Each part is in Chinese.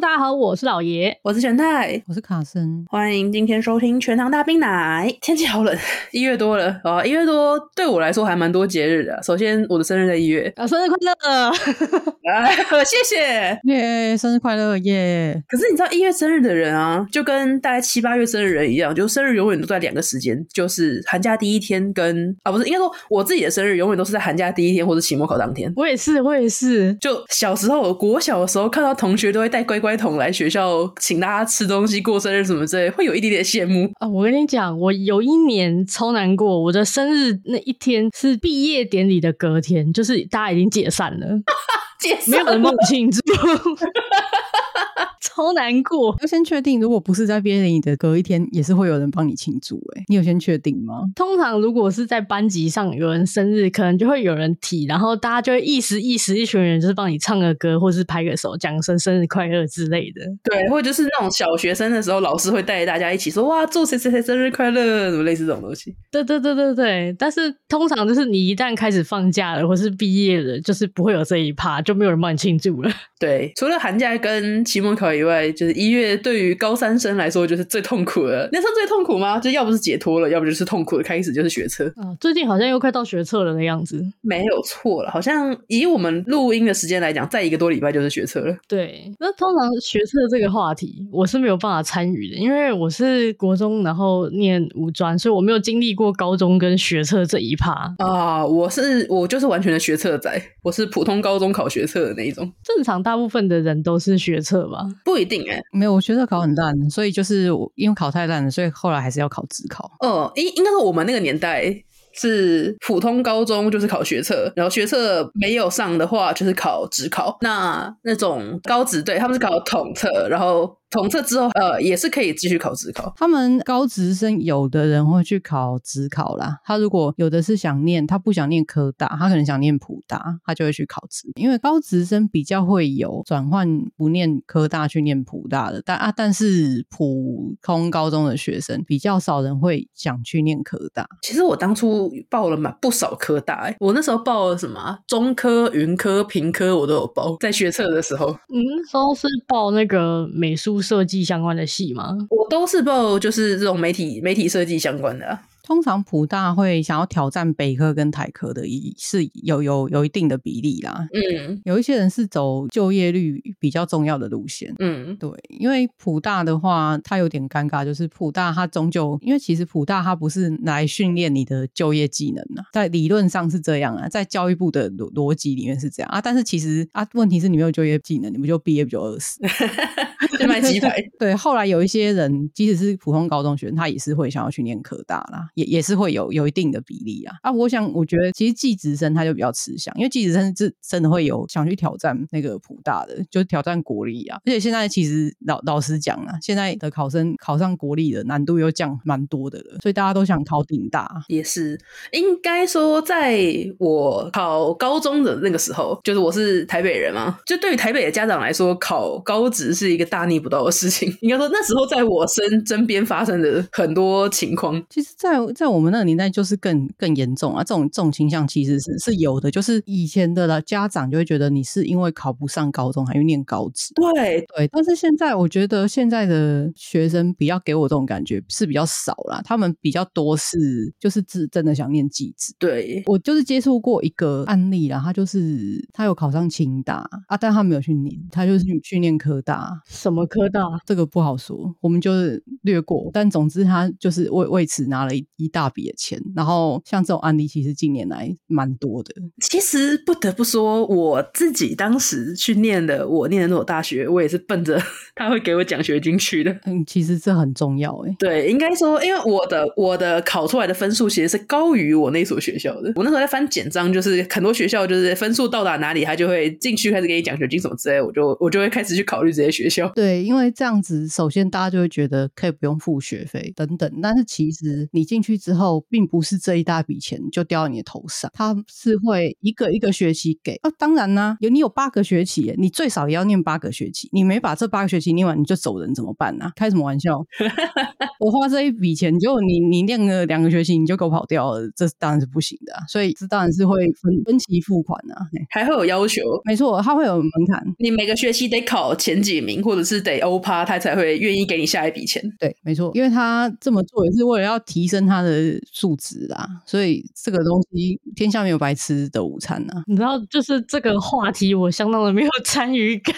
大家好，我是老爷，我是全太，我是卡森，欢迎今天收听全糖大冰奶。天气好冷，一月多了啊，一月多对我来说还蛮多节日的。首先，我的生日在一月啊，生日快乐！啊，谢谢耶，生日快乐耶！可是你知道一月生日的人啊，就跟大概七八月生日人一样，就生日永远都在两个时间，就是寒假第一天跟啊，不是应该说我自己的生日永远都是在寒假第一天或者期末考当天。我也是，我也是。就小时候，国小的时候看到同学都会带乖乖桶来学校，请大家吃东西、过生日什么之类，会有一点点羡慕啊。我跟你讲，我有一年超难过，我的生日那一天是毕业典礼的隔天，就是大家已经解散了，解散了，没有人帮我庆祝。超难过，要先确定，如果不是在毕业典礼的隔一天，也是会有人帮你庆祝。哎，你有先确定吗？通常如果是在班级上有人生日，可能就会有人提，然后大家就会意思意思，一群人就是帮你唱个歌，或是拍个手，讲声生日快乐之类的。对，或者就是那种小学生的时候，老师会带着大家一起说哇，祝谁谁谁生日快乐，什么类似这种东西。对对对对对，但是通常就是你一旦开始放假了，或是毕业了，就是不会有这一趴，就没有人帮你庆祝了。对，除了寒假跟期末考以外，就是一月对于高三生来说就是最痛苦的。那算最痛苦吗？就要不是解脱了，要不就是痛苦的开始，就是学测。啊，最近好像又快到学测了的样子。没有错了，好像以我们录音的时间来讲，再一个多礼拜就是学测了。对，那通常学测这个话题，我是没有办法参与的，因为我是国中，然后念五专，所以我没有经历过高中跟学测这一趴。啊，我是我就是完全的学测仔，我是普通高中考学测的那一种。正常大。大部分的人都是学测吧？不一定哎、欸，没有，我学测考很烂，所以就是因为考太烂了，所以后来还是要考职考。哦，应应该是我们那个年代是普通高中就是考学测，然后学测没有上的话就是考职考。那那种高职对他们是考统测，然后。统测之后，呃，也是可以继续考职考。他们高职生有的人会去考职考啦。他如果有的是想念，他不想念科大，他可能想念普大，他就会去考职。因为高职生比较会有转换不念科大去念普大的，但啊，但是普通高中的学生比较少人会想去念科大。其实我当初报了蛮不少科大，欸，我那时候报了什么中科、云科、平科，我都有报。在学测的时候，嗯，那时候是报那个美术。设计相关的系吗？我都是报，就是这种媒体媒体设计相关的啊。通常普大会想要挑战北科跟台科的，一是有有有一定的比例啦。嗯，有一些人是走就业率比较重要的路线。嗯，对，因为普大的话，它有点尴尬，就是普大它终究，因为其实普大它不是来训练你的就业技能啊，在理论上是这样啊，在教育部的逻逻辑里面是这样啊，但是其实啊，问题是你没有就业技能，你不就毕业不就饿死？就卖鸡排。对，后来有一些人，即使是普通高中学生，他也是会想要去念科大啦。也也是会有有一定的比例啊啊！我想，我觉得其实技职生他就比较吃香，因为技职生是真的会有想去挑战那个普大的，就是挑战国立啊。而且现在其实老老实讲啊，现在的考生考上国立的难度又降蛮多的了，所以大家都想考顶大。也是应该说，在我考高中的那个时候，就是我是台北人嘛，就对于台北的家长来说，考高职是一个大逆不到的事情。应该说那时候在我身身边发生的很多情况，其实在，在在我们。那个年代就是更更严重啊！这种这种倾向其实是是有的，就是以前的家长就会觉得你是因为考不上高中还去念高职，对对。但是现在我觉得现在的学生比较给我这种感觉是比较少啦，他们比较多是就是真真的想念技职。对，我就是接触过一个案例啦，他就是他有考上清大啊，但他没有去念，他就是去念科大。什么科大？这个不好说，我们就是略过。但总之他就是为为此拿了一一大笔。的钱，然后像这种案例，其实近年来蛮多的。其实不得不说，我自己当时去念的，我念的那所大学，我也是奔着 他会给我奖学金去的。嗯，其实这很重要哎。对，应该说，因为我的我的考出来的分数其实是高于我那所学校的。我那时候在翻简章，就是很多学校就是分数到达哪里，他就会进去开始给你奖学金什么之类，我就我就会开始去考虑这些学校。对，因为这样子，首先大家就会觉得可以不用付学费等等，但是其实你进去之后。并不是这一大笔钱就掉到你的头上，他是会一个一个学期给啊。当然啦、啊，有你有八个学期，你最少也要念八个学期。你没把这八个学期念完，你就走人怎么办呢、啊？开什么玩笑？我花这一笔钱，结果你你念个两个学期你就给我跑掉了，这当然是不行的、啊。所以这当然是会分分期付款啊，还会有要求。没错，他会有门槛，你每个学期得考前几名，或者是得欧趴，他才会愿意给你下一笔钱。对，没错，因为他这么做也是为了要提升他的素质啦，所以这个东西天下没有白吃的午餐呐、你知道，就是这个话题，我相当的没有 参与感。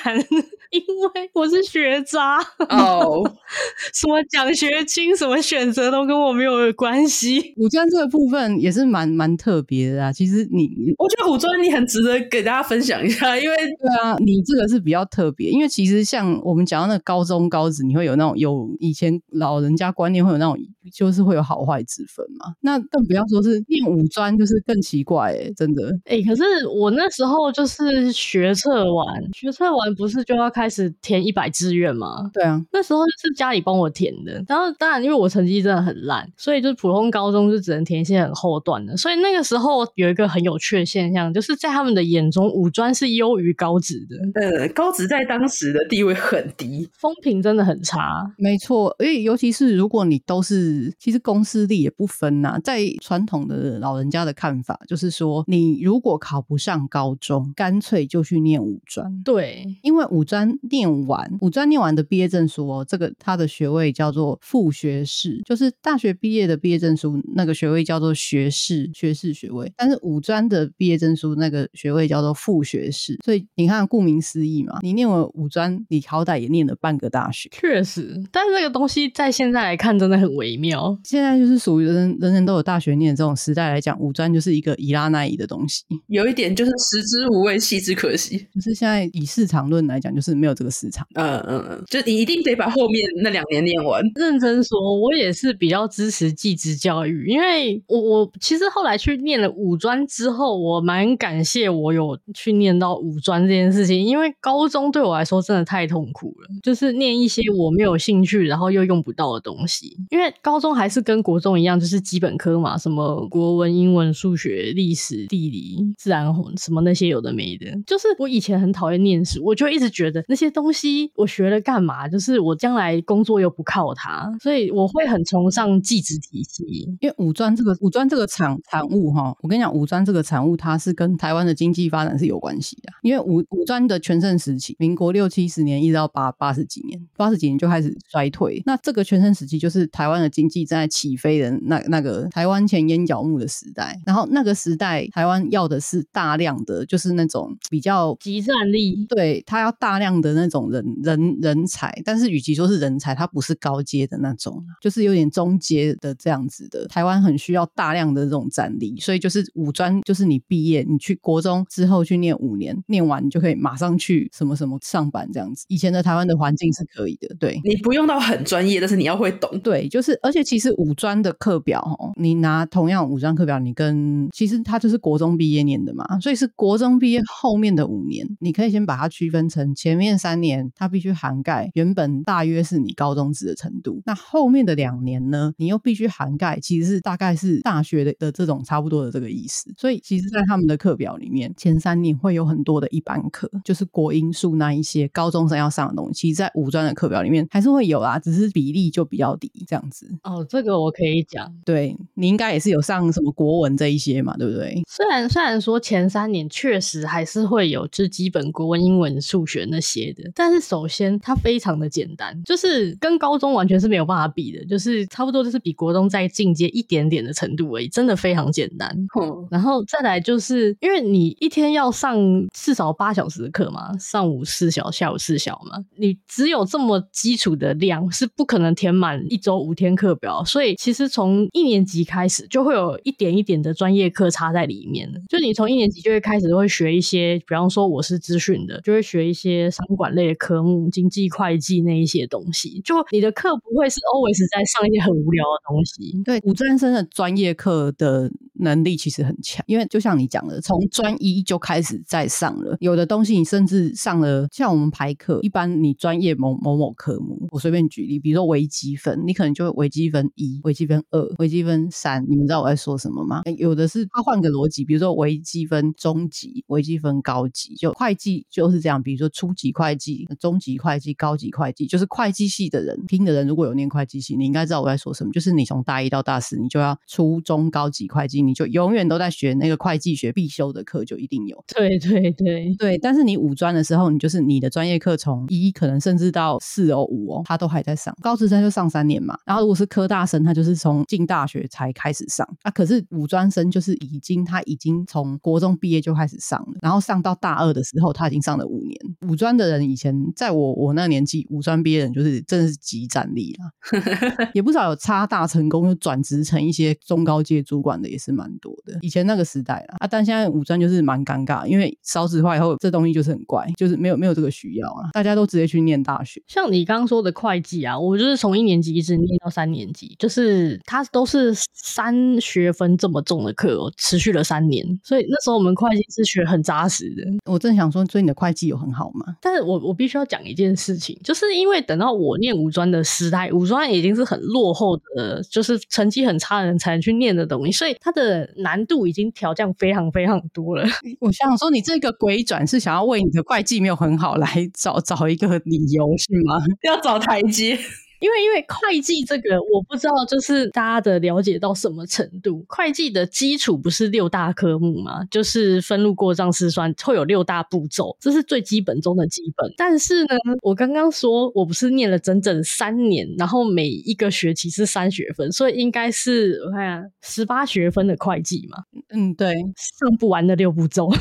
因为我是学渣哦，oh. 什么奖学金、什么选择都跟我没有关系。五专这个部分也是蛮蛮特别的啊。其实你，我觉得五专你很值得给大家分享一下，因为对啊，你这个是比较特别。因为其实像我们讲到那高中高职，你会有那种有以前老人家观念会有那种，就是会有好坏之分嘛。那更不要说是念五专，就是更奇怪哎，真的哎。可是我那时候就是学测完，学测完不是就要开。开始填一百志愿嘛？对啊，那时候是家里帮我填的。然后当然，因为我成绩真的很烂，所以就是普通高中就只能填一些很后段的。所以那个时候有一个很有趣的现象，就是在他们的眼中，五专是优于高职的。呃，高职在当时的地位很低，风评真的很差。没错，因为尤其是如果你都是，其实公私立也不分呐、啊。在传统的老人家的看法，就是说你如果考不上高中，干脆就去念五专。对，因为五专。念完五专念完的毕业证书哦，这个他的学位叫做副学士，就是大学毕业的毕业证书那个学位叫做学士学士学位，但是五专的毕业证书那个学位叫做副学士，所以你看顾名思义嘛，你念完五专，你好歹也念了半个大学，确实，但是这个东西在现在来看真的很微妙。现在就是属于人人人都有大学念的这种时代来讲，五专就是一个以拉奈的东西，有一点就是食之无味，弃之可惜，就是现在以市场论来讲，就是。没有这个市场，嗯嗯嗯，就你一定得把后面那两年念完。认真说，我也是比较支持技职教育，因为我我其实后来去念了五专之后，我蛮感谢我有去念到五专这件事情，因为高中对我来说真的太痛苦了，就是念一些我没有兴趣，然后又用不到的东西。因为高中还是跟国中一样，就是基本科嘛，什么国文、英文、数学、历史、地理、自然什么那些有的没的。就是我以前很讨厌念书，我就一直觉得。那些东西我学了干嘛？就是我将来工作又不靠它，所以我会很崇尚技职体系。因为五专这个五专这个产产物哈，我跟你讲，五专这个产物它是跟台湾的经济发展是有关系的。因为五五专的全盛时期，民国六七十年一直到八八十几年，八十几年就开始衰退。那这个全盛时期就是台湾的经济正在起飞的那那个台湾前烟角木的时代。然后那个时代，台湾要的是大量的，就是那种比较集战力，对，他要大量。的那种人人人才，但是与其说是人才，他不是高阶的那种，就是有点中阶的这样子的。台湾很需要大量的这种战力，所以就是五专，就是你毕业，你去国中之后去念五年，念完你就可以马上去什么什么上班这样子。以前的台湾的环境是可以的，对，你不用到很专业，但是你要会懂。对，就是而且其实五专的课表哦，你拿同样五专课表，你跟其实他就是国中毕业念的嘛，所以是国中毕业后面的五年，你可以先把它区分成前面。三年，它必须涵盖原本大约是你高中职的程度。那后面的两年呢，你又必须涵盖，其实是大概是大学的的这种差不多的这个意思。所以，其实，在他们的课表里面，前三年会有很多的一般课，就是国英数那一些高中生要上的东西。其实，在五专的课表里面还是会有啊，只是比例就比较低这样子。哦，这个我可以讲。对，你应该也是有上什么国文这一些嘛，对不对？虽然虽然说前三年确实还是会有这基本国文、英文、数学那些。但是首先它非常的简单，就是跟高中完全是没有办法比的，就是差不多就是比国中再进阶一点点的程度而已，真的非常简单。嗯，然后再来就是因为你一天要上至少八小时的课嘛，上午四小，下午四小嘛，你只有这么基础的量是不可能填满一周五天课表，所以其实从一年级开始就会有一点一点的专业课插在里面，就你从一年级就会开始会学一些，比方说我是资讯的，就会学一些商管类的科目，经济会计那一些东西，就你的课不会是 always 在上一些很无聊的东西。对，五专生的专业课的能力其实很强，因为就像你讲的，从专一就开始在上了。有的东西你甚至上了，像我们排课，一般你专业某某某科目，我随便举例，比如说微积分，你可能就微积分一、微积分二、微积分三，你们知道我在说什么吗？有的是它换个逻辑，比如说微积分中级、微积分高级，就会计就是这样，比如说初级会计、中级会计、高级会计，就是会计系的人听的人，如果有念会计系，你应该知道我在说什么，就是你从大一到大四，你就要初中高级会计，你就永远都在学那个会计学必修的课，就一定有。对对对对，但是你五专的时候，你就是你的专业课从一可能甚至到四哦五哦，他都还在上。高职生就上三年嘛，然后如果是科大生，他就是从进大学才开始上啊。可是五专生就是已经他已经从国中毕业就开始上了，然后上到大二的时候，他已经上了五年。五专的人以前在我我那年纪，五专毕业的人就是真的是极战力啦，也不少有差大成功就转职成一些中高阶主管的也是蛮多的。以前那个时代啦啊，但现在五专就是蛮尴尬，因为少子化以后，这东西就是很怪，就是没有没有这个需要啊，大家都直接去念大学。像你刚刚说的会计啊，我就是从一年级一直念到三年级，就是它都是三学分这么重的课哦，持续了三年，所以那时候我们会计是学很扎实的。我正想说，所以你的会计有很好吗？但是我我必须要讲一件事情，就是因为等到我念五专的时代，五专已经是很落后的，就是成绩很差的人才能去念的东西，所以它的难度已经调降非常非常多了。我想说，你这个鬼转是想要为你的会计没有很好来找找一个理由是吗？要找台阶。因为因为会计这个我不知道，就是大家的了解到什么程度？会计的基础不是六大科目吗？就是分录、过账、试算，会有六大步骤，这是最基本中的基本。但是呢，我刚刚说我不是念了整整三年，然后每一个学期是三学分，所以应该是我看十八学分的会计嘛？嗯，对，上不完的六步骤。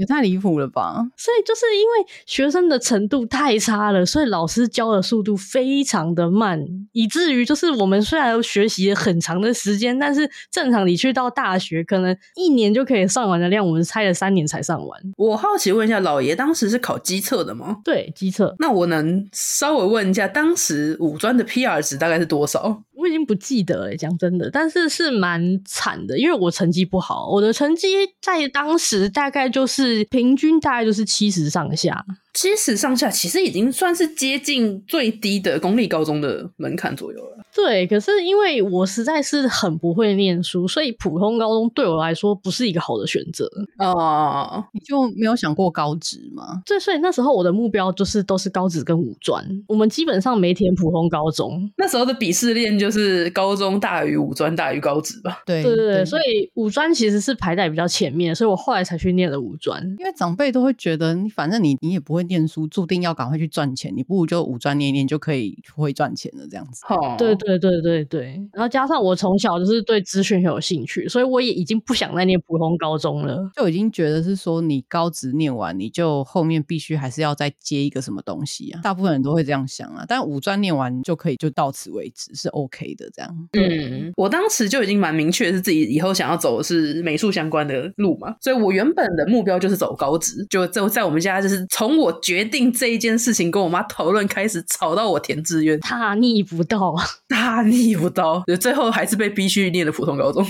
也太离谱了吧！所以就是因为学生的程度太差了，所以老师教的速度非常的慢，以至于就是我们虽然学习了很长的时间，但是正常你去到大学，可能一年就可以上完的量，我们猜了三年才上完。我好奇问一下，老爷当时是考机测的吗？对，机测。那我能稍微问一下，当时五专的 PR 值大概是多少？我已经不记得了，讲真的，但是是蛮惨的，因为我成绩不好，我的成绩在当时大概就是平均大概就是七十上下。七十上下其实已经算是接近最低的公立高中的门槛左右了。对，可是因为我实在是很不会念书，所以普通高中对我来说不是一个好的选择。哦，你就没有想过高职吗？对，所以那时候我的目标就是都是高职跟五专，我们基本上没填普通高中。那时候的鄙视链就是高中大于五专大于高职吧？对对对对，所以五专其实是排在比较前面，所以我后来才去念了五专。因为长辈都会觉得，你反正你你也不会。念书注定要赶快去赚钱，你不如就五专念一念就可以会赚钱了，这样子。哦，对对对对对。然后加上我从小就是对资讯很有兴趣，所以我也已经不想再念普通高中了，就已经觉得是说你高职念完，你就后面必须还是要再接一个什么东西啊。大部分人都会这样想啊，但五专念完就可以就到此为止，是 OK 的这样。嗯，我当时就已经蛮明确是自己以后想要走的是美术相关的路嘛，所以我原本的目标就是走高职，就在在我们家就是从我。决定这一件事情，跟我妈讨论，开始吵到我填志愿，大逆不道，大逆不道，最后还是被逼去念了普通高中。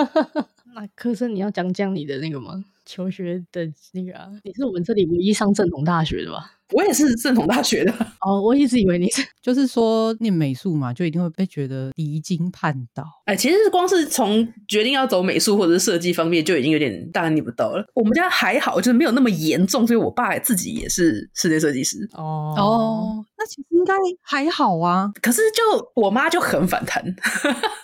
那科生，你要讲讲你的那个吗？求学的那个啊，你是我们这里唯一上正统大学的吧？我也是正统大学的哦，我一直以为你是，就是说念美术嘛，就一定会被觉得离经叛道。哎，其实是光是从决定要走美术或者是设计方面，就已经有点大逆不道了。我们家还好，就是没有那么严重，所以我爸自己也是室内设计师。哦哦，那其实应该还好啊。可是就我妈就很反弹，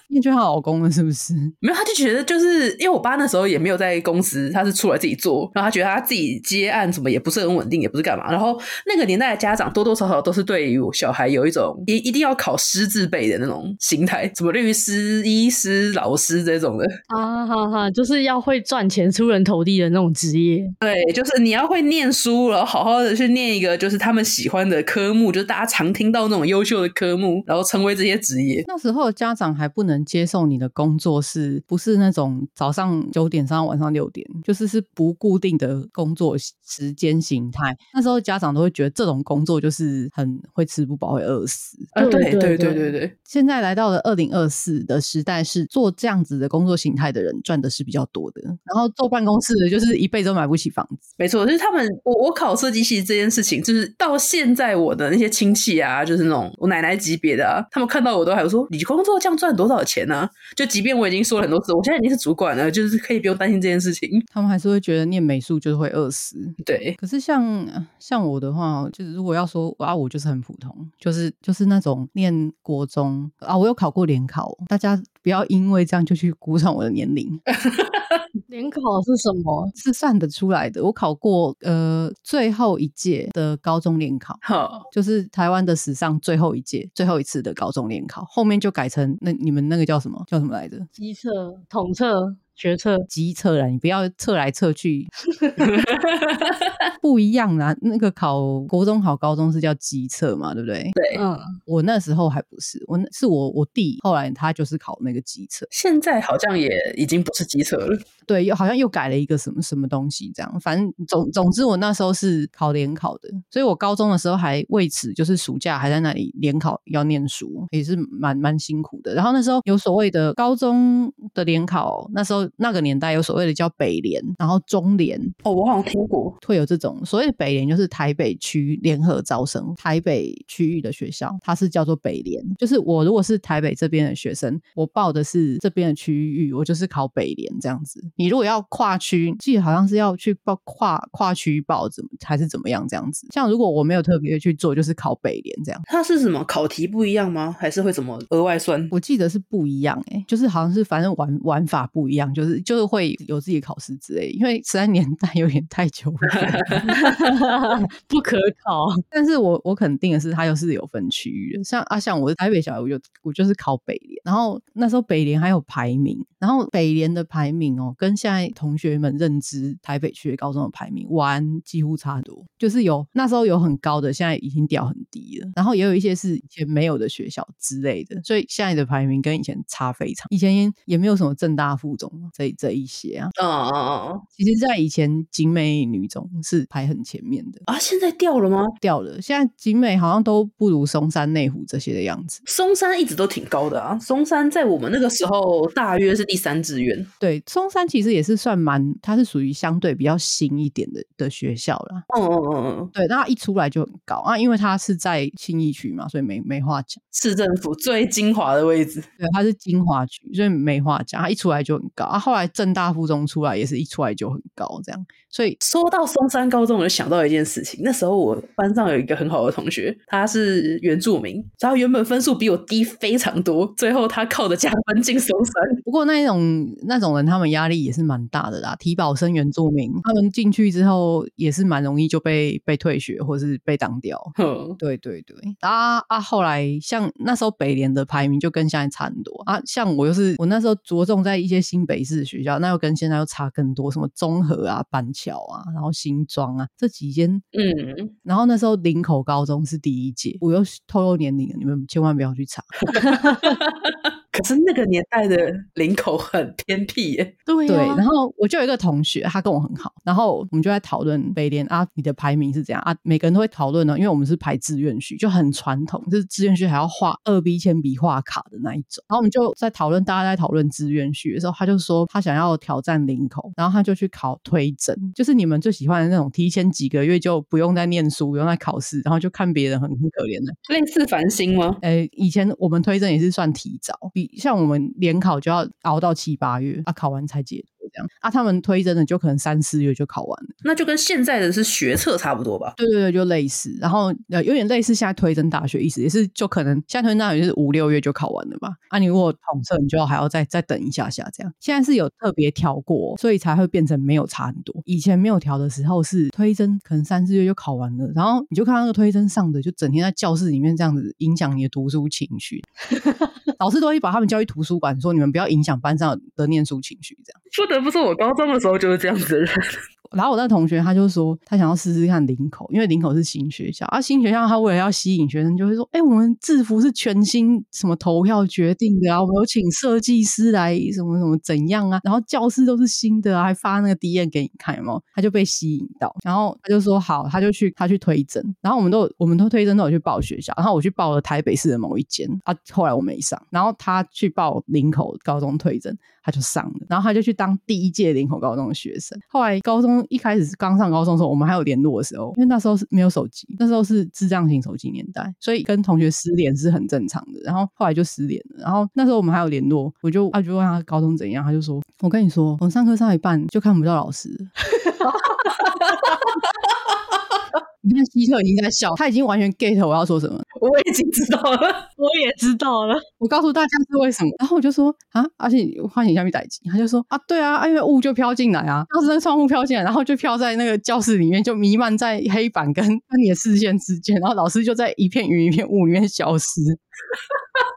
厌倦她老公了是不是？没有，她就觉得就是因为我爸那时候也没有在公司，他是出来自己做，然后他觉得他自己接案什么也不是很稳定，也不是干嘛，然后。那个年代的家长多多少少都是对于小孩有一种一一定要考师字辈的那种心态，什么律师、医师、老师这种的啊，哈哈，就是要会赚钱、出人头地的那种职业。对，就是你要会念书，然后好好的去念一个就是他们喜欢的科目，就是大家常听到那种优秀的科目，然后成为这些职业。那时候家长还不能接受你的工作是不是那种早上九点上到晚上六点，就是是是不固定的工作时间形态。那时候家长都会觉得这种工作就是很会吃不饱，会饿死。啊，对对对对对对。现在来到了二零二四的时代，是做这样子的工作形态的人赚的是比较多的。然后坐办公室的，就是一辈子都买不起房子。没错，就是他们。我我考设计系这件事情，就是到现在我的那些亲戚啊，就是那种我奶奶级别的啊，他们看到我都还有说：“你工作这样赚多少钱呢？”啊？就即便我已经说了很多次，我现在已经是主管了，就是可以不用担心这件事情。他们还是会觉得念美术就是会饿死。对，可是像像我的话，就是如果要说啊，我就是很普通，就是就是那种念国中啊，我有考过联考，大家不要因为这样就去估算我的年龄。联考是什么？是算得出来的。我考过呃最后一届的高中联考，好，就是台湾的史上最后一届、最后一次的高中联考，后面就改成那你们那个叫什么？叫什么来着？机测、统测。学测、机测了，你不要测来测去，不一样啦。那个考国中考高中是叫机测嘛，对不对？对，嗯，我那时候还不是，我是我我弟，后来他就是考那个机测，现在好像也已经不是机测了，对，又好像又改了一个什么什么东西，这样，反正总总之我那时候是考联考的，所以我高中的时候还为此就是暑假还在那里联考要念书，也是蛮蛮辛苦的。然后那时候有所谓的高中的联考，那时候。那个年代有所谓的叫北联，然后中联哦，我好像听过，会有这种所谓的北联，就是台北区联合招生，台北区域的学校，它是叫做北联。就是我如果是台北这边的学生，我报的是这边的区域，我就是考北联这样子。你如果要跨区，记得好像是要去报跨跨区报，怎么还是怎么样这样子？像如果我没有特别去做，就是考北联这样。它是什么考题不一样吗？还是会怎么额外算？我记得是不一样哎、欸，就是好像是反正玩玩法不一样，就是就是会有自己的考试之类，因为十三年代有点太久了，不可考。但是我我肯定的是，它又是有分区域的。像啊，像我是台北小孩，我就我就是考北联，然后那时候北联还有排名，然后北联的排名哦，跟现在同学们认知台北区高中的排名完几乎差不多，就是有那时候有很高的，现在已经掉很低了，然后也有一些是以前没有的学校之类的，所以现在的排名跟以前差非常。以前也没有什么正大附中这这一些啊，哦哦哦，其实，在以前景美女中是排很前面的啊，现在掉了吗？掉了，现在景美好像都不如松山、内湖这些的样子。松山一直都挺高的啊，松山在我们那个时候大约是第三志愿。对，松山其实也是算蛮，它是属于相对比较新一点的的学校啦。嗯嗯嗯嗯，对，那它一出来就很高啊，因为它是在信义区嘛，所以没没话讲。市政府最精华的位置，对，它是精华区，所以没话讲。它一出来就很高啊，后来政大附中出来也是一出来就很高，这样。所以说到松山高中，我就想到一件事情。那时候我班上有一个很好的同学，他是原住民，然后原本分数比我低非常多，最后他靠着加分进松山。不过那种那种人，他们压力也是蛮大的啦。体保生原住民，他们进去之后也是蛮容易就被被退学，或是被挡掉。哼，对对对。啊啊！后来像那时候北联的排名就跟现在差很多啊。像我又是我那时候着重在一些新北市的学校，那又跟现在又差更多，什么综合啊、板桥啊，然后新庄啊这几间。嗯，然后那时候林口高中是第一届，我又透露年龄了，你们千万不要去查。可是那个年代的林口很偏僻耶，对、啊、对。然后我就有一个同学，他跟我很好，然后我们就在讨论北联啊，你的排名是怎样啊？每个人都会讨论呢，因为我们是排志愿序，就很传统，就是志愿序还要画二 B 铅笔画卡的那一种。然后我们就在讨论，大家在讨论志愿序的时候，他就说他想要挑战林口，然后他就去考推甄，就是你们最喜欢的那种，提前几个月就不用再念书，不用再考试，然后就看别人很很可怜的，类似繁星吗？诶，以前我们推甄也是算提早，比。像我们联考就要熬到七八月啊，考完才结这样啊。他们推真的就可能三四月就考完了，那就跟现在的是学测差不多吧？对对对，就类似。然后呃，有点类似现在推甄大学意思，也是就可能现在推甄大学是五六月就考完了吧？啊，你如果统测，你就还要再再等一下下这样。现在是有特别调过，所以才会变成没有差很多。以前没有调的时候是推甄，可能三四月就考完了，然后你就看到那个推甄上的，就整天在教室里面这样子影响你的读书情绪。老师都会把他们叫去图书馆，说你们不要影响班上的念书情绪。这样，不是，我高中的时候就是这样子的人。然后我那同学他就说，他想要试试看林口，因为林口是新学校，啊、新学校他为了要吸引学生，就会说，哎、我们制服是全新什么投票决定的啊，我们有请设计师来什么什么怎样啊，然后教室都是新的，还发那个 DM 给你看，有没有？他就被吸引到，然后他就说好，他就去他去推甄，然后我们都我们都推甄都有去报学校，然后我去报了台北市的某一间啊，后来我没上，然后他去报林口高中推甄。他就上了，然后他就去当第一届林口高中的学生。后来高中一开始是刚上高中的时候，我们还有联络的时候，因为那时候是没有手机，那时候是智障型手机年代，所以跟同学失联是很正常的。然后后来就失联了，然后那时候我们还有联络，我就他就问他高中怎样，他就说：“我跟你说，我上课上一半就看不到老师。”你看希特已经在笑，他已经完全 get 我要说什么。我已经知道了，我也知道了。我告诉大家是为什么，然后我就说啊，而且唤醒下面待机，他就说啊，对啊，因为雾就飘进来啊，当时那个窗户飘进来，然后就飘在那个教室里面，就弥漫在黑板跟跟你的视线之间，然后老师就在一片云一片雾里面消失。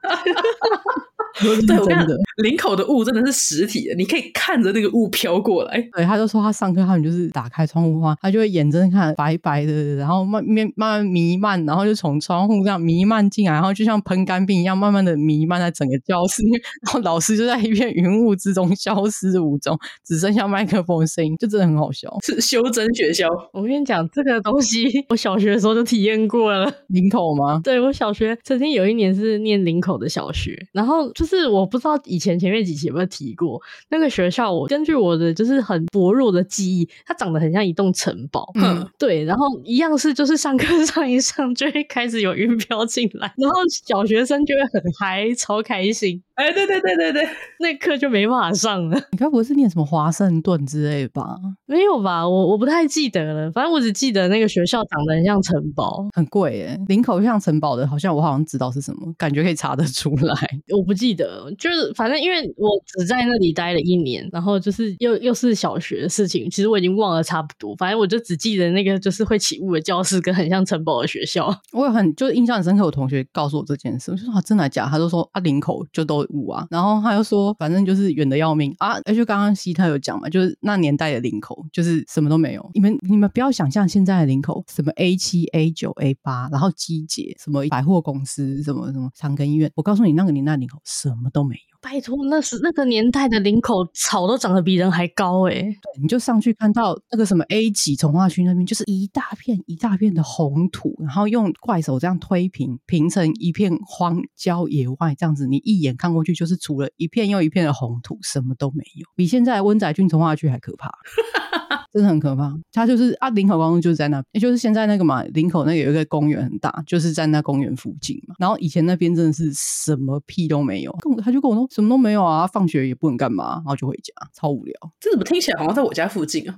对，真的，林口的雾真的是实体的，你可以看着那个雾飘过来。对，他就说他上课，他们就是打开窗户的话，他就会眼睁看白白的，然后慢慢慢慢弥漫，然后就从窗户这样弥漫进来，然后就像喷干冰一样，慢慢的弥漫在整个教室。然后老师就在一片云雾之中消失无踪，只剩下麦克风声音，就真的很好笑。是修真学校，我跟你讲，这个东西我小学的时候就体验过了。林口吗？对，我小学曾经有一年是念林口的小学，然后就是。我不知道以前前面几期有没有提过那个学校，我根据我的就是很薄弱的记忆，它长得很像一栋城堡。嗯，对，然后一样是就是上课上一上就会开始有云飘进来，然后小学生就会很嗨，超开心。哎、欸，对对对对对，那课就没办法上了。你该不会是念什么华盛顿之类吧？没有吧？我我不太记得了。反正我只记得那个学校长得很像城堡，很贵耶。领口像城堡的，好像我好像知道是什么，感觉可以查得出来。我不记得，就是反正因为我只在那里待了一年，然后就是又又是小学的事情，其实我已经忘了差不多。反正我就只记得那个就是会起雾的教室跟很像城堡的学校。我有很就是印象很深刻，我同学告诉我这件事，我就说啊，真的假的？他就说啊，领口就都。五啊，然后他又说，反正就是远的要命啊！而且刚刚西特有讲嘛，就是那年代的领口，就是什么都没有。你们你们不要想象现在的领口，什么 A 七、A 九、A 八，然后机姐，什么百货公司，什么什么长庚医院。我告诉你，那个年代领口什么都没有。拜托，那是那个年代的林口草都长得比人还高哎！对，你就上去看到那个什么 A 级从化区那边，就是一大片一大片的红土，然后用怪手这样推平，平成一片荒郊野外这样子，你一眼看过去就是除了一片又一片的红土，什么都没有，比现在温仔郡从化区还可怕。真的很可怕，它就是啊，林口高中就是在那，也就是现在那个嘛，林口那个有一个公园很大，就是在那公园附近嘛。然后以前那边真的是什么屁都没有，跟我他就跟我说什么都没有啊，放学也不能干嘛，然后就回家，超无聊。这怎么听起来好像在我家附近啊？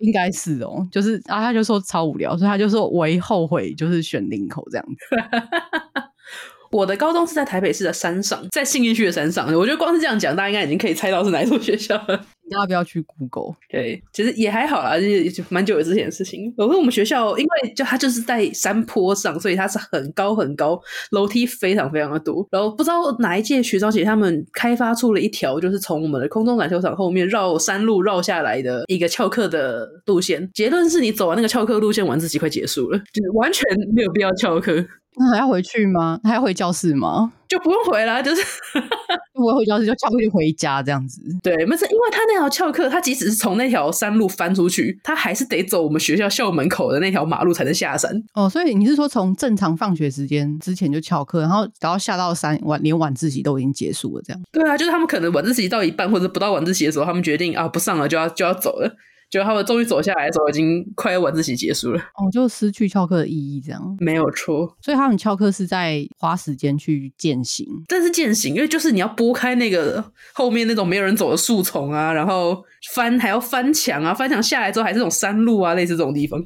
应该是哦，就是啊，他就说超无聊，所以他就说唯后悔就是选林口这样子。我的高中是在台北市的山上，在信义区的山上。我觉得光是这样讲，大家应该已经可以猜到是哪一所学校了。你要不要去 Google？对，其实也还好啦，就是蛮久之前的事情。我说我们学校，因为就它就是在山坡上，所以它是很高很高，楼梯非常非常的多。然后不知道哪一届学长姐他们开发出了一条，就是从我们的空中篮球场后面绕山路绕下来的一个翘课的路线。结论是你走完那个翘课路线，晚自习快结束了，就是完全没有必要翘课。那还要回去吗？还要回教室吗？就不用回啦，就是 我回教室就翘课就回家这样子。对，不是因为他那条翘课，他即使是从那条山路翻出去，他还是得走我们学校校门口的那条马路才能下山。哦，所以你是说从正常放学时间之前就翘课，然后然后下到山晚连晚自习都已经结束了这样？对啊，就是他们可能晚自习到一半或者不到晚自习的时候，他们决定啊不上了就要就要走了。就他们终于走下来的时候，已经快要晚自习结束了。哦，就失去翘课的意义，这样没有错。所以他们翘课是在花时间去践行，但是践行，因为就是你要拨开那个后面那种没有人走的树丛啊，然后翻还要翻墙啊，翻墙下来之后还是这种山路啊，类似这种地方。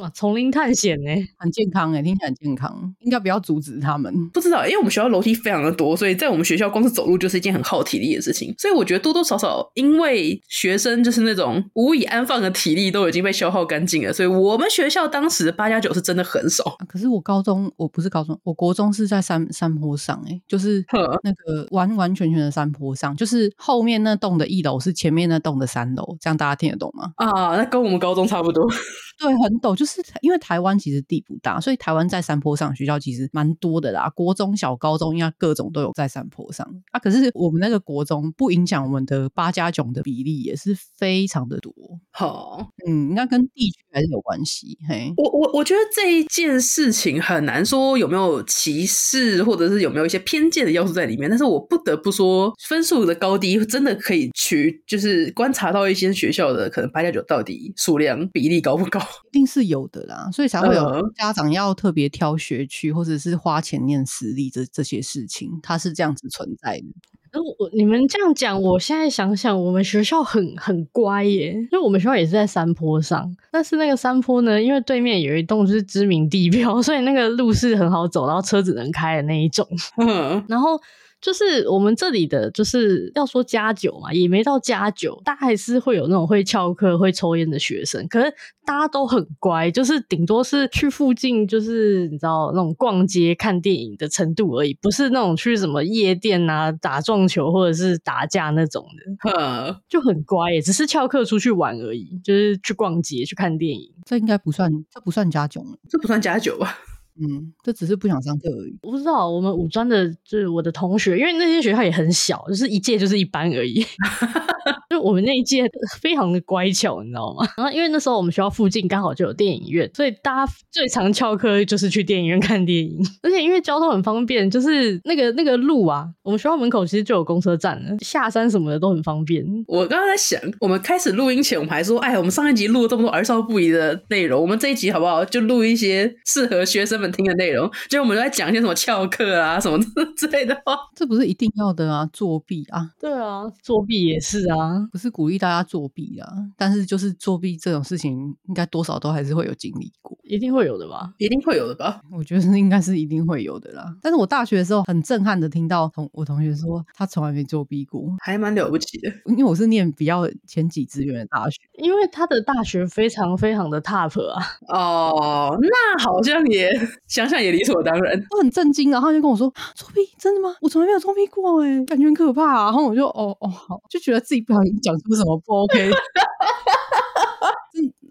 哇，丛林探险呢，很健康哎，听起来很健康，应该不要阻止他们。不知道，因为我们学校楼梯非常的多，所以在我们学校光是走路就是一件很耗体力的事情。所以我觉得多多少少，因为学生就是那种无以安放的体力都已经被消耗干净了，所以我们学校当时八加九是真的很少。啊、可是我高中，我不是高中，我国中是在山山坡上哎，就是那个完完全全的山坡上，就是后面那栋的一楼是前面那栋的三楼，这样大家听得懂吗？啊，那跟我们高中差不多。对，很陡，就是因为台湾其实地不大，所以台湾在山坡上学校其实蛮多的啦。国中小、高中应该各种都有在山坡上啊。可是我们那个国中不影响我们的八加九的比例也是非常的多。好，嗯，应该跟地区还是有关系。嘿，我我我觉得这一件事情很难说有没有歧视，或者是有没有一些偏见的要素在里面。但是我不得不说，分数的高低真的可以去就是观察到一些学校的可能八加九到底数量比例高不高。一定是有的啦，所以才会有家长要特别挑学区，或者是花钱念私立这这些事情，它是这样子存在的。我你们这样讲，我现在想想，我们学校很很乖耶，因为我们学校也是在山坡上，但是那个山坡呢，因为对面有一栋就是知名地标，所以那个路是很好走，然后车子能开的那一种，嗯，然后。就是我们这里的，就是要说加酒嘛，也没到加酒，大家还是会有那种会翘课、会抽烟的学生。可是大家都很乖，就是顶多是去附近，就是你知道那种逛街、看电影的程度而已，不是那种去什么夜店啊、打撞球或者是打架那种的。呵，就很乖耶，只是翘课出去玩而已，就是去逛街、去看电影。这应该不算，这不算加酒，这不算加酒吧？嗯，这只是不想上课而已。我不知道，我们五专的，就是我的同学，因为那些学校也很小，就是一届就是一班而已。就我们那一届非常的乖巧，你知道吗？然后因为那时候我们学校附近刚好就有电影院，所以大家最常翘课就是去电影院看电影。而且因为交通很方便，就是那个那个路啊，我们学校门口其实就有公车站了，下山什么的都很方便。我刚刚在想，我们开始录音前，我们还说，哎，我们上一集录了这么多儿少不宜的内容，我们这一集好不好？就录一些适合学生们听的内容。就我们都在讲一些什么翘课啊什么之类的话，这不是一定要的啊，作弊啊。对啊，作弊也是啊。啊。不是鼓励大家作弊啊，但是就是作弊这种事情，应该多少都还是会有经历过，一定会有的吧？一定会有的吧？我觉得应该是一定会有的啦。但是我大学的时候很震撼的听到同我同学说，他从来没作弊过，还蛮了不起的。因为我是念比较前几志愿的大学，因为他的大学非常非常的 top 啊。哦，那好像也想想也理所当然。我很震惊，然后他就跟我说作弊真的吗？我从来没有作弊过哎，感觉很可怕啊。然后我就哦哦好，就觉得自己不小心讲出什么不 OK。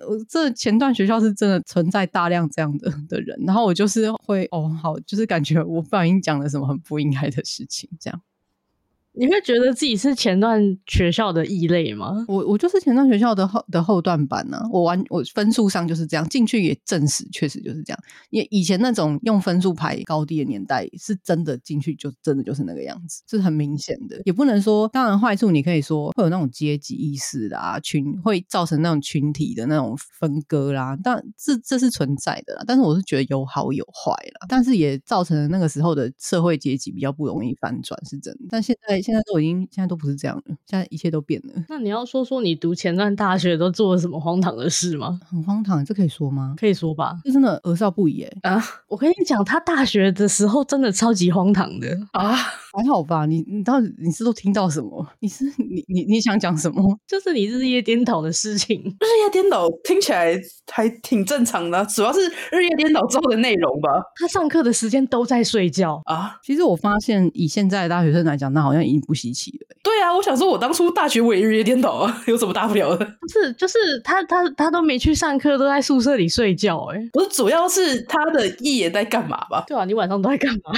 我这前段学校是真的存在大量这样的 的人，然后我就是会哦好，就是感觉我不小心讲了什么很不应该的事情，这样。你会觉得自己是前段学校的异类吗？我我就是前段学校的后的后段班呢、我完我分数上就是这样，进去也证实确实就是这样。也以前那种用分数排高低的年代，是真的进去就真的就是那个样子，是很明显的。也不能说，当然坏处你可以说会有那种阶级意识啦，群会造成那种群体的那种分割啦。但这这是存在的啦。但是我是觉得有好有坏啦。但是也造成了那个时候的社会阶级比较不容易翻转，是真的。但现在。现在都已经，现在都不是这样了，现在一切都变了。那你要说说你读前段大学都做了什么荒唐的事吗？很荒唐，这可以说吗？可以说吧，这真的儿少不宜哎啊！我跟你讲，他大学的时候真的超级荒唐的啊。还好吧，你你到底你是都听到什么？你是你你你想讲什么？就是你日夜颠倒的事情。日夜颠倒听起来还挺正常的，主要是日夜颠倒之后的内容吧。他上课的时间都在睡觉啊。其实我发现以现在的大学生来讲，那好像已经不稀奇了。对啊，我想说，我当初大学我也日夜颠倒啊，有什么大不了的？不是，就是他他他都没去上课，都在宿舍里睡觉。哎，不是，主要是他的夜在干嘛吧？对啊，你晚上都在干嘛？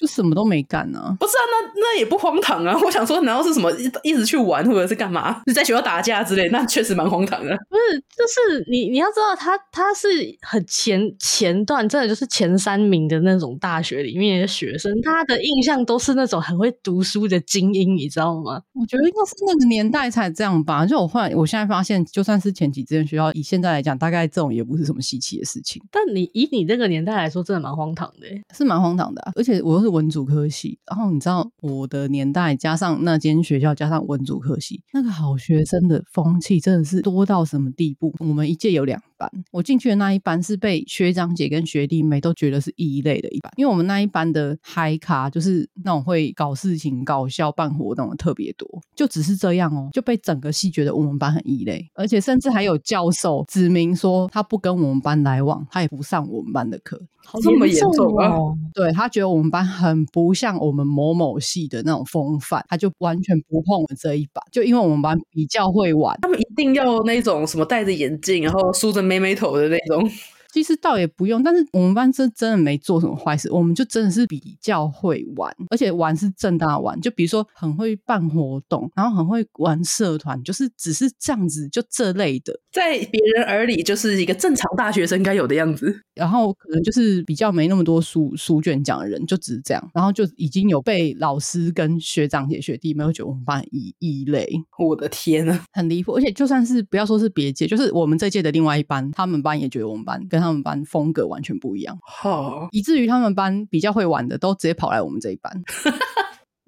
就什么都没干呢。不是啊，那那也不荒唐啊。我想说，难道是什么一一直去玩，或者是干嘛？你在学校打架之类，那确实蛮荒唐的。不是，就是你你要知道他，他他是很前前段，真的就是前三名的那种大学里面的学生，他的印象都是那种很会读书的精英，你知道吗？我觉得应该是那个年代才这样吧。就我后来，我现在发现，就算是前几志愿学校，以现在来讲，大概这种也不是什么稀奇的事情。但你以你那个年代来说，真的蛮荒唐的，是蛮荒唐的啊。而且我又是文组科系，然后你知道我的年代加上那间学校加上文组科系，那个好学生的风气真的是多到什么地步？我们一届有两班。我进去的那一班是被学长姐跟学弟妹都觉得是异类的一班，因为我们那一班的嗨咖就是那种会搞事情、搞笑、办活动的特别多，就只是这样哦，就被整个系觉得我们班很异类，而且甚至还有教授指明说他不跟我们班来往，他也不上我们班的课。这么严重啊？对，他觉得我们班很不像我们某某系的那种风范，他就完全不碰我们这一班。就因为我们班比较会玩，他们一定要那种什么戴着眼镜，然后梳着没眉头的那种。其实倒也不用，但是我们班真真的没做什么坏事，我们就真的是比较会玩，而且玩是正大玩，就比如说很会办活动，然后很会玩社团，就是只是这样子，就这类的，在别人耳里就是一个正常大学生该有的样子。然后可能就是比较没那么多书书卷奖的人，就只是这样，然后就已经有被老师跟学长姐学弟没有觉得我们班异异类。我的天呐，很离谱！而且就算是不要说是别届，就是我们这届的另外一班，他们班也觉得我们班跟他们班风格完全不一样，好，以至于他们班比较会玩的都直接跑来我们这一班。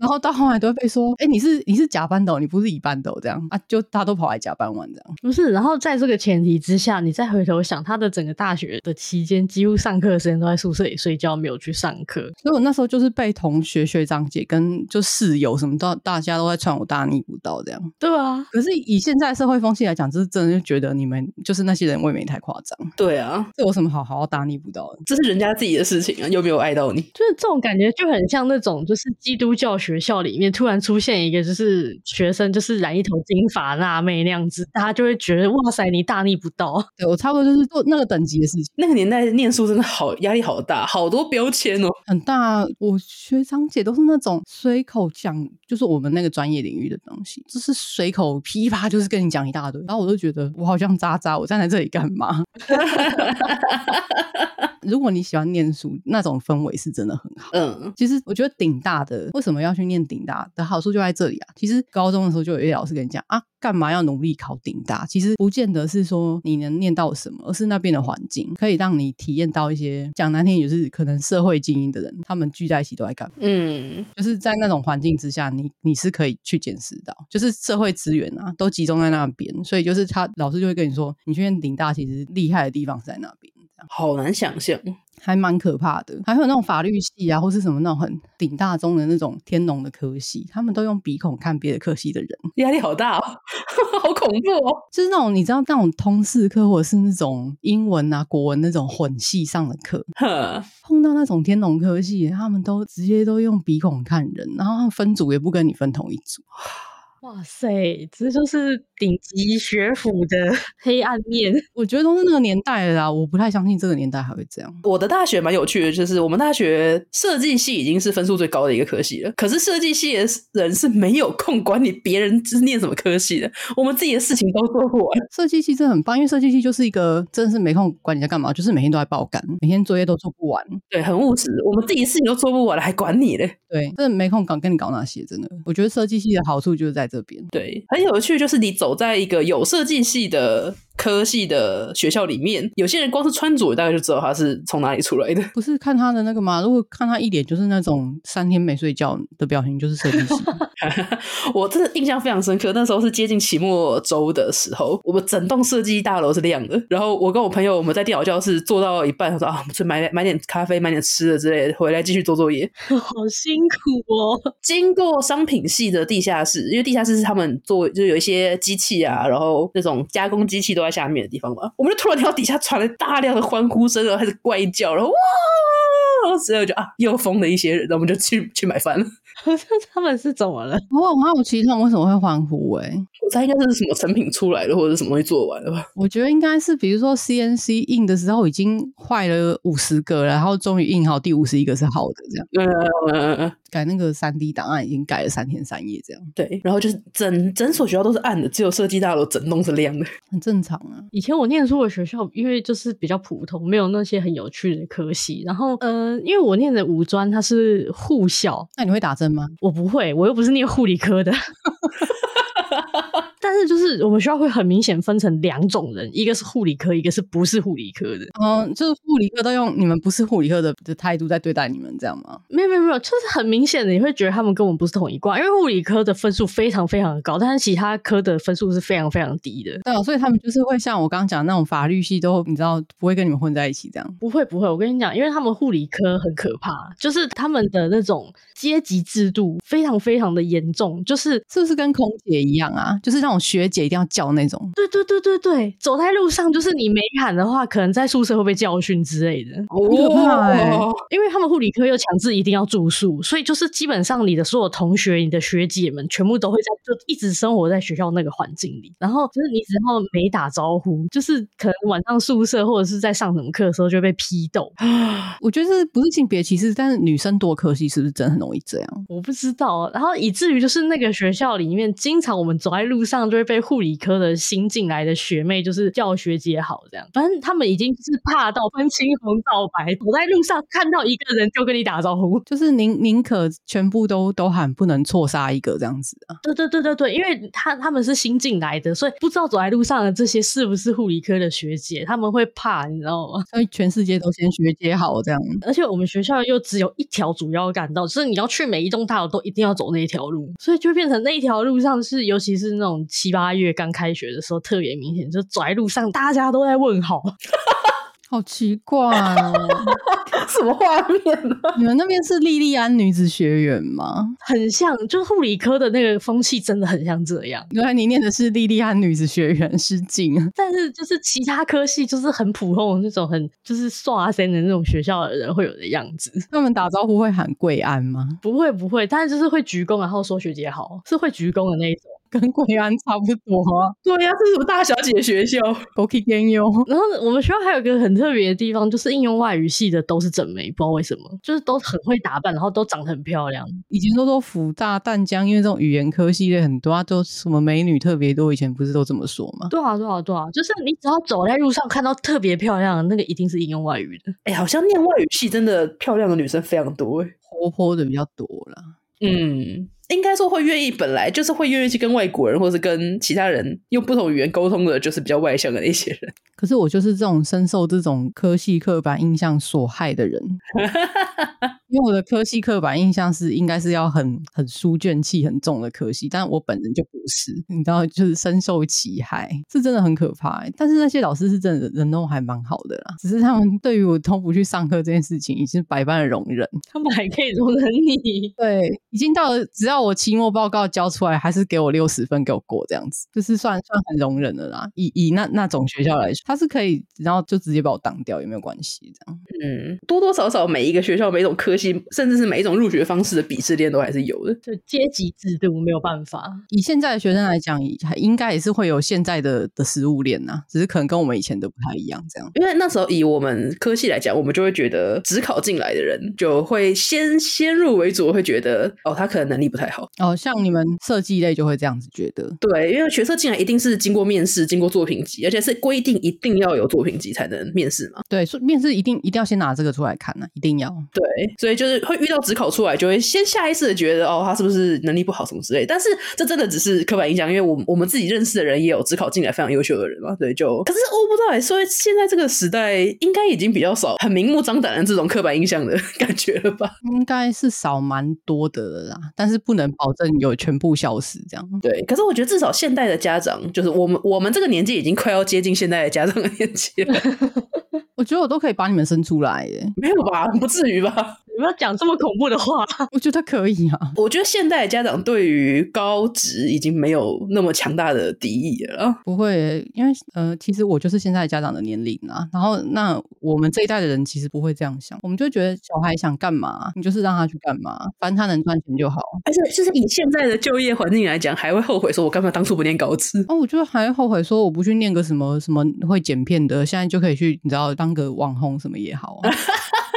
然后到后来都会被说，哎，你是你是甲班的，你不是乙班的，这样啊，就大家都跑来甲班玩这样。不是，然后在这个前提之下，你再回头想，他的整个大学的期间，几乎上课的时间都在宿舍里睡觉，没有去上课。所以我那时候就是被同学、学长姐跟就室友什么都大家都在传我大逆不道这样。对啊，可是以现在社会风气来讲，就是真的就觉得你们就是那些人未免太夸张。对啊，这有什么好好好大逆不道的？这是人家自己的事情啊，又没有碍到你。就是这种感觉就很像那种就是基督教学校里面突然。出现一个就是学生，就是染一头金发辣妹那样子，大家就会觉得哇塞，你大逆不道。对，我差不多就是做那个等级的事情。那个年代念书真的好压力好大，好多标签哦，很大。我学长姐都是那种随口讲，就是我们那个专业领域的东西，就是随口噼啪，就是跟你讲一大堆，然后我就觉得我好像渣渣，我站在这里干嘛？如果你喜欢念书，那种氛围是真的很好。嗯，其实我觉得顶大的为什么要去念顶大的好处就在这里啊。其实高中的时候就有一位老师跟你讲啊，干嘛要努力考顶大？其实不见得是说你能念到什么，而是那边的环境可以让你体验到一些讲难听，也是可能社会精英的人他们聚在一起都在干嘛。嗯，就是在那种环境之下，你你是可以去见识到，就是社会资源啊都集中在那边，所以就是他老师就会跟你说，你去念顶大其实厉害的地方是在那边。好难想象，还蛮可怕的。还有那种法律系啊，或是什么那种很顶大中的那种天龙的科系，他们都用鼻孔看别的科系的人，压力好大哦，好恐怖哦。就是那种你知道那种通识课，或者是那种英文啊、国文那种混系上的课，呵碰到那种天龙科系，他们都直接都用鼻孔看人，然后他们分组也不跟你分同一组。哇塞，这就是顶级学府的 黑暗面。我觉得都是那个年代了啦，我不太相信这个年代还会这样。我的大学蛮有趣的，就是我们大学设计系已经是分数最高的一个科系了。可是设计系的人是没有空管你别人是念什么科系的，我们自己的事情都做不完。设计系真的很棒，因为设计系就是一个真的是没空管你在干嘛，就是每天都在爆肝，每天作业都做不完。对，很务实。我们自己的事情都做不完了，还管你嘞？对，真的没空搞跟你搞那些，真的。我觉得设计系的好处就是在这边，对，很有趣，就是你走在一个有设计系的科系的学校里面，有些人光是穿着，大概就知道他是从哪里出来的。不是看他的那个吗？如果看他一脸就是那种三天没睡觉的表情，就是设计师。我真的印象非常深刻，那时候是接近期末周的时候，我们整栋设计大楼是亮的。然后我跟我朋友，我们在电脑教室坐到一半，他说啊，我们去买买点咖啡，买点吃的之类的，回来继续做作业。好辛苦哦！经过商品系的地下室，因为地下室是他们做，就有一些机器啊，然后那种加工机器都在下面的地方吧。我们就突然听到底下传来大量的欢呼声，然后开始怪叫，然后哇，然后之后就啊，又疯了一些人，然后我们就去去买饭了。他们是怎么了？我很好奇他们为什么会欢呼、欸？哎，我猜应该是什么成品出来了，或者是什么东西做完了吧？我觉得应该是，比如说 CNC 印的时候已经坏了五十个了，然后终于印好第五十一个是好的，这样。嗯嗯嗯。改那个三 D 档案已经改了三天三夜，这样。对，然后就是整整所学校都是暗的，只有设计大楼整栋是亮的，很正常啊。以前我念书的学校，因为就是比较普通，没有那些很有趣的科系。然后，呃，因为我念的五专它是护校，那你会打针吗？我不会，我又不是念护理科的。但但是就是我们学校会很明显分成两种人，一个是护理科，一个是不是护理科的。嗯，就是护理科都用你们不是护理科的的态度在对待你们，这样吗？没有没有没有，就是很明显的，你会觉得他们跟我们不是同一挂，因为护理科的分数非常非常的高，但是其他科的分数是非常非常低的。对啊，所以他们就是会像我刚刚讲的那种法律系都你知道不会跟你们混在一起这样。不会不会，我跟你讲，因为他们护理科很可怕，就是他们的那种阶级制度非常非常的严重，就是是不是跟空姐一样啊？就是那种学姐一定要叫那种。对对对对对，走在路上就是你没喊的话，可能在宿舍会被教训之类的。哦，因为他们护理科又强制一定要住宿，所以就是基本上你的所有同学、你的学姐们全部都会在就一直生活在学校那个环境里。然后就是你只要没打招呼，就是可能晚上宿舍或者是在上什么课的时候就被批斗。我觉得这不是性别歧视，但是女生多科系是不是真的很容易这样？我不知道。然后以至于就是那个学校里面，经常我们走在路上就会被护理科的新进来的学妹就是叫学姐好这样。反正他们已经是怕到分青红皂白，走在路上看到一个人就跟你打招呼，就是宁宁可全部都都喊，不能错杀一个这样子啊。对对对对对，因为他他们是新进来的，所以不知道走在路上的这些是不是护理科的学姐，他们会怕，你知道吗？所以全世界都先学姐好这样。而且我们学校又只有一条主要干道，就是你要去每一栋大楼都一定要走那一条路，所以就变成那一条路上是，尤其是那种七八月刚开学的时候特别明显，就走在路上大家都在问好。好奇怪哦，什么画面呢？你们那边是莉莉安女子学院吗？很像，就是护理科的那个风气真的很像这样。原来你念的是莉莉安女子学院，失敬。但是就是其他科系就是很普通的那种，很就是刷身的那种学校的人会有的样子。他们打招呼会喊贵安吗？不会不会，但是就是会鞠躬，然后说学姐好，是会鞠躬的那一种。跟贵安差不多啊，对呀、啊，这是什么大小姐学校？OK，兼用。然后我们学校还有一个很特别的地方，就是应用外语系的都是整眉，不知道为什么，就是都很会打扮，然后都长得很漂亮。以前都说福大淡江，因为这种语言科系列很多，啊，都什么美女特别多，以前不是都这么说吗？对啊，对啊，对啊，就是你只要走在路上看到特别漂亮的那个，一定是应用外语的。哎、欸，好像念外语系真的漂亮的女生非常多，哎，活泼的比较多啦。嗯。应该说会愿意，本来就是会愿意去跟外国人，或是跟其他人用不同语言沟通的，就是比较外向的那些人。可是我就是这种深受这种科系刻板印象所害的人，因为我的科系刻板印象是应该是要很很书卷气很重的科系，但我本人就不是，你知道，就是深受其害，是真的很可怕、欸。但是那些老师是真的人都还蛮好的啦，只是他们对于我都不去上课这件事情，已经百般的容忍，他们还可以容忍你。对，已经到了只要。我期末报告交出来，还是给我六十分给我过这样子，就是算算很容忍的啦。以以那那种学校来说，他是可以，然后就直接把我挡掉，也没有关系这样。嗯，多多少少每一个学校每一种科系，甚至是每一种入学方式的鄙视链都还是有的。就阶级制度没有办法。以现在的学生来讲，还应该也是会有现在的的食物链呐，只是可能跟我们以前的不太一样这样。因为那时候以我们科系来讲，我们就会觉得只考进来的人就会先先入为主，会觉得哦，他可能能力不太好。哦，像你。们设计类就会这样子觉得，对，因为学测进来一定是经过面试、经过作品集，而且是规定一定要有作品集才能面试嘛。对，所以面试一定一定要先拿这个出来看呢、啊，一定要。对，所以就是会遇到指考出来，就会先下意识的觉得哦，他是不是能力不好什么之类。但是这真的只是刻板印象，因为我我们自己认识的人也有指考进来非常优秀的人嘛。对，就可是我不知道，所以现在这个时代应该已经比较少很明目张胆的这种刻板印象的感觉了吧？应该是少蛮多的了啦，但是不能保证有全部消失。这样对，可是我觉得至少现代的家长，就是我们我们这个年纪已经快要接近现代的家长的年纪了。我觉得我都可以把你们生出来耶，没有吧？不至于吧？你不要讲这么恐怖的话。我觉得可以啊。我觉得现代的家长对于高职已经没有那么强大的敌意了。不会，因为呃，其实我就是现在家长的年龄啊。然后那我们这一代的人其实不会这样想，我们就觉得小孩想干嘛，你就是让他去干嘛，反正他能赚钱就好。而且就是以现在的就业环境来讲，还会后悔说，我干嘛当初不念高职？哦，我觉得还后悔说，我不去念个什么什么会剪片的，现在就可以去，你知道，当个网红什么也好啊。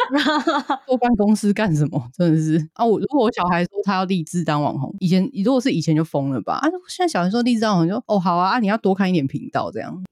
坐办公室干什么？真的是啊！我如果我小孩说他要立志当网红，以前如果是以前就疯了吧？啊，现在小孩说立志当网红就哦好啊，啊你要多看一点频道这样。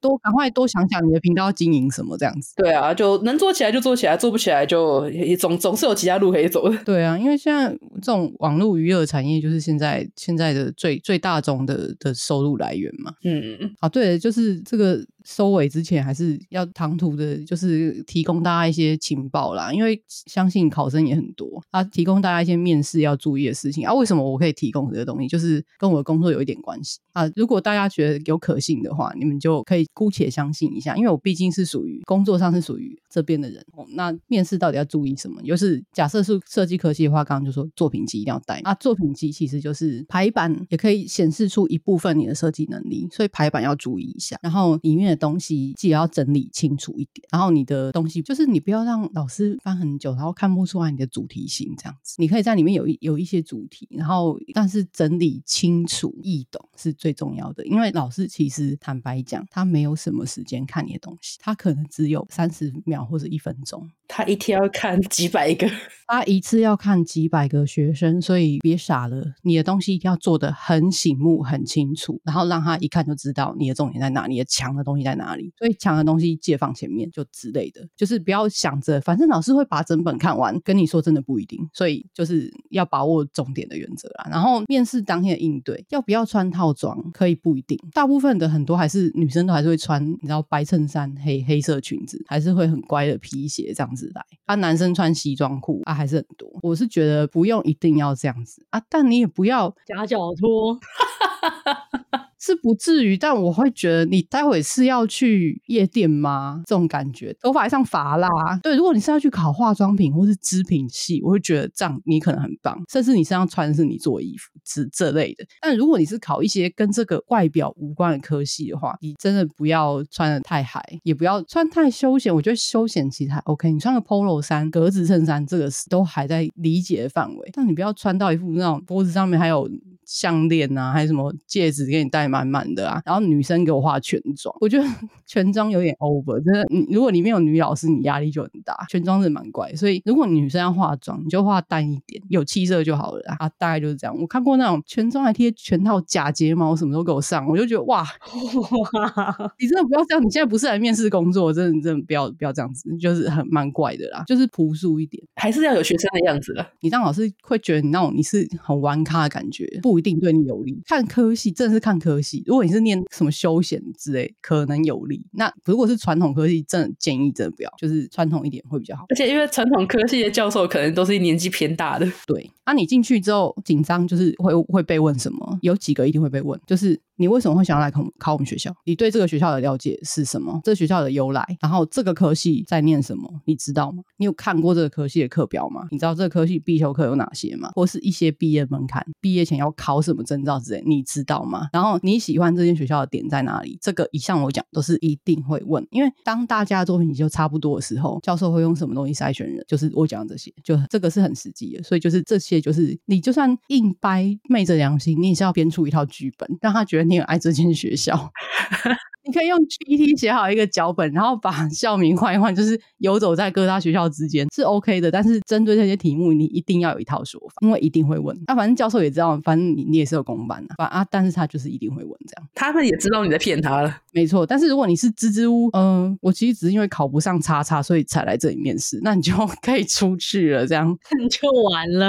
多赶快多想想你的频道要经营什么这样子。对啊，就能做起来就做起来，做不起来就总总是有其他路可以走的。对啊，因为现在这种网络娱乐产业就是现在现在的最最大宗的的收入来源嘛嗯。嗯，啊，对，就是这个。收尾之前还是要唐突的，就是提供大家一些情报啦，因为相信考生也很多啊，提供大家一些面试要注意的事情啊。为什么我可以提供这个东西？就是跟我的工作有一点关系啊。如果大家觉得有可信的话，你们就可以姑且相信一下，因为我毕竟是属于工作上是属于这边的人。那面试到底要注意什么？就是假设是设计科系的话，刚刚就说作品集一定要带啊。作品集其实就是排版，也可以显示出一部分你的设计能力，所以排版要注意一下。然后里面的东西记得要整理清楚一点，然后你的东西就是你不要让老师翻很久，然后看不出来你的主题性这样子。你可以在里面有一有一些主题，然后但是整理清楚易懂是最重要的，因为老师其实坦白讲，他没有什么时间看你的东西，他可能只有三十秒或者一分钟。他一天要看几百个，他一次要看几百个学生，所以别傻了，你的东西一定要做的很醒目、很清楚，然后让他一看就知道你的重点在哪，你的强的东西你在哪里。所以抢的东西借放前面就之类的，就是不要想着反正老师会把整本看完，跟你说真的不一定。所以就是要把握重点的原则啦。然后面试当天的应对，要不要穿套装可以不一定，大部分的很多还是女生都还是会穿，你知道白衬衫、黑黑色裙子，还是会很乖的皮鞋这样子。来啊，男生穿西装裤啊，还是很多。我是觉得不用一定要这样子啊，但你也不要夹脚拖。是不至于，但我会觉得你待会是要去夜店吗？这种感觉，头发还上发蜡。对，如果你是要去考化妆品或是织品系，我会觉得这样你可能很棒，甚至你身上穿的是你做衣服之这类的。但如果你是考一些跟这个外表无关的科系的话，你真的不要穿得太嗨，也不要穿太休闲。我觉得休闲其实还 OK，你穿个 Polo 衫、格子衬衫，这个是都还在理解的范围。但你不要穿到一副那种脖子上面还有。项链啊，还是什么戒指给你戴满满的啊？然后女生给我化全妆，我觉得 全妆有点 over，真的。你如果里面有女老师，你压力就很大。全妆是蛮怪，所以如果女生要化妆，你就化淡一点，有气色就好了啊。大概就是这样。我看过那种全妆还贴全套假睫毛，什么都给我上，我就觉得哇，哇你真的不要这样。你现在不是来面试工作，真的真的不要不要这样子，就是很蛮怪的啦，就是朴素一点，还是要有学生的样子了。你当老师会觉得你那种你是很玩咖的感觉，不。一定对你有利。看科系，真的是看科系。如果你是念什么休闲之类，可能有利。那如果是传统科系，真的建议真的不要，就是传统一点会比较好。而且因为传统科系的教授可能都是年纪偏大的。对，那、啊、你进去之后紧张，就是会会被问什么？有几个一定会被问，就是。你为什么会想要来考考我们学校？你对这个学校的了解是什么？这个学校的由来，然后这个科系在念什么？你知道吗？你有看过这个科系的课表吗？你知道这个科系必修课有哪些吗？或是一些毕业门槛，毕业前要考考什么证照之类，你知道吗？然后你喜欢这间学校的点在哪里？这个以上我讲都是一定会问，因为当大家的作品就差不多的时候，教授会用什么东西筛选人？就是我讲这些，就这个是很实际的，所以就是这些就是你就算硬掰昧着良心，你也是要编出一套剧本，让他觉得。你很爱这间学校。你可以用 GPT 写好一个脚本，然后把 校名换一换，就是游走在各大学校之间是 OK 的。但是针对这些题目，你一定要有一套说法，因为一定会问。那、啊、反正教授也知道，反正你你也是有公办的，反啊，但是他就是一定会问这样。他们也知道你在骗他了，没错。但是如果你是支支吾，嗯、呃，我其实只是因为考不上叉叉，所以才来这里面试，那你就 可以出去了，这样你 就完了，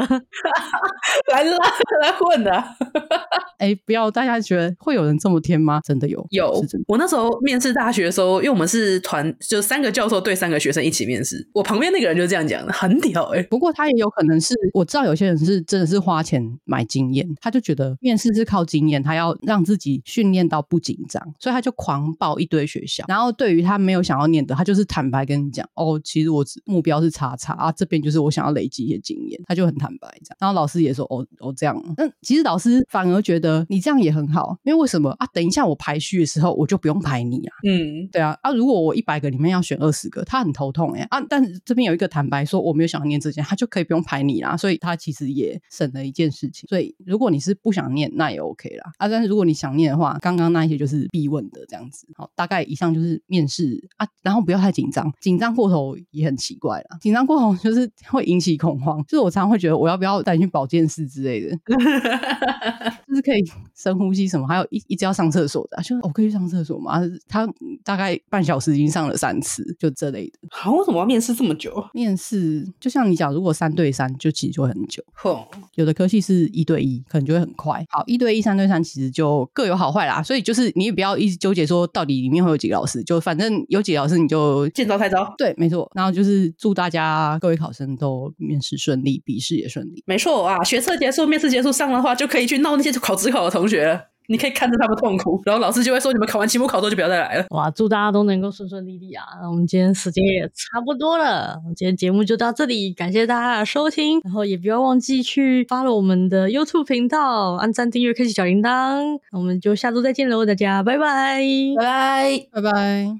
来啦，来混的。哎、欸，不要大家觉得会有人这么天吗？真的有，有，是真的。我那时候面试大学的时候，因为我们是团，就三个教授对三个学生一起面试。我旁边那个人就这样讲的，很屌哎、不过他也有可能是，我知道有些人是真的是花钱买经验，他就觉得面试是靠经验，他要让自己训练到不紧张，所以他就狂报一堆学校。然后对于他没有想要念的，他就是坦白跟你讲，哦，其实我只目标是叉叉啊，这边就是我想要累积一些经验，他就很坦白这样。然后老师也说，哦哦这样。嗯，其实老师反而觉得你这样也很好，因为为什么啊？等一下我排序的时候，我就不用 排你啊。嗯，对啊，啊，如果我一百个里面要选二十个，他很头痛哎啊，但是这边有一个坦白说我没有想要念这件，他就可以不用排你啦，所以他其实也省了一件事情。所以如果你是不想念，那也 OK 啦啊，但是如果你想念的话，刚刚那一些就是必问的这样子。好，大概以上就是面试啊，然后不要太紧张，紧张过头也很奇怪啦，紧张过头就是会引起恐慌。就是我常常会觉得我要不要带你去保健室之类的，就是可以深呼吸什么，还有一一直要上厕所的，就我、哦、可以去上厕所吗？他大概半小时已经上了三次，就这类的。好，为什么要面试这么久？面试就像你讲，如果三对三，就其实就会很久。哼，有的科系是一对一，可能就会很快。好，一对一、三对三，其实就各有好坏啦。所以就是你也不要一直纠结说到底里面会有几个老师，就反正有几个老师你就见招拆招。对，没错。然后就是祝大家各位考生都面试顺利，笔试也顺利。没错啊，学测结束，面试结束，上的话就可以去闹那些考职考的同学了。你可以看着他们痛苦，然后老师就会说：“你们考完期末考之后就不要再来了。”哇，祝大家都能够顺顺利利啊！那我们今天时间也差不多了，我们今天节目就到这里，感谢大家的收听，然后也不要忘记去 follow 我们的 YouTube 频道，按赞、订阅、开启小铃铛，我们就下周再见喽，大家拜拜，拜拜，拜拜。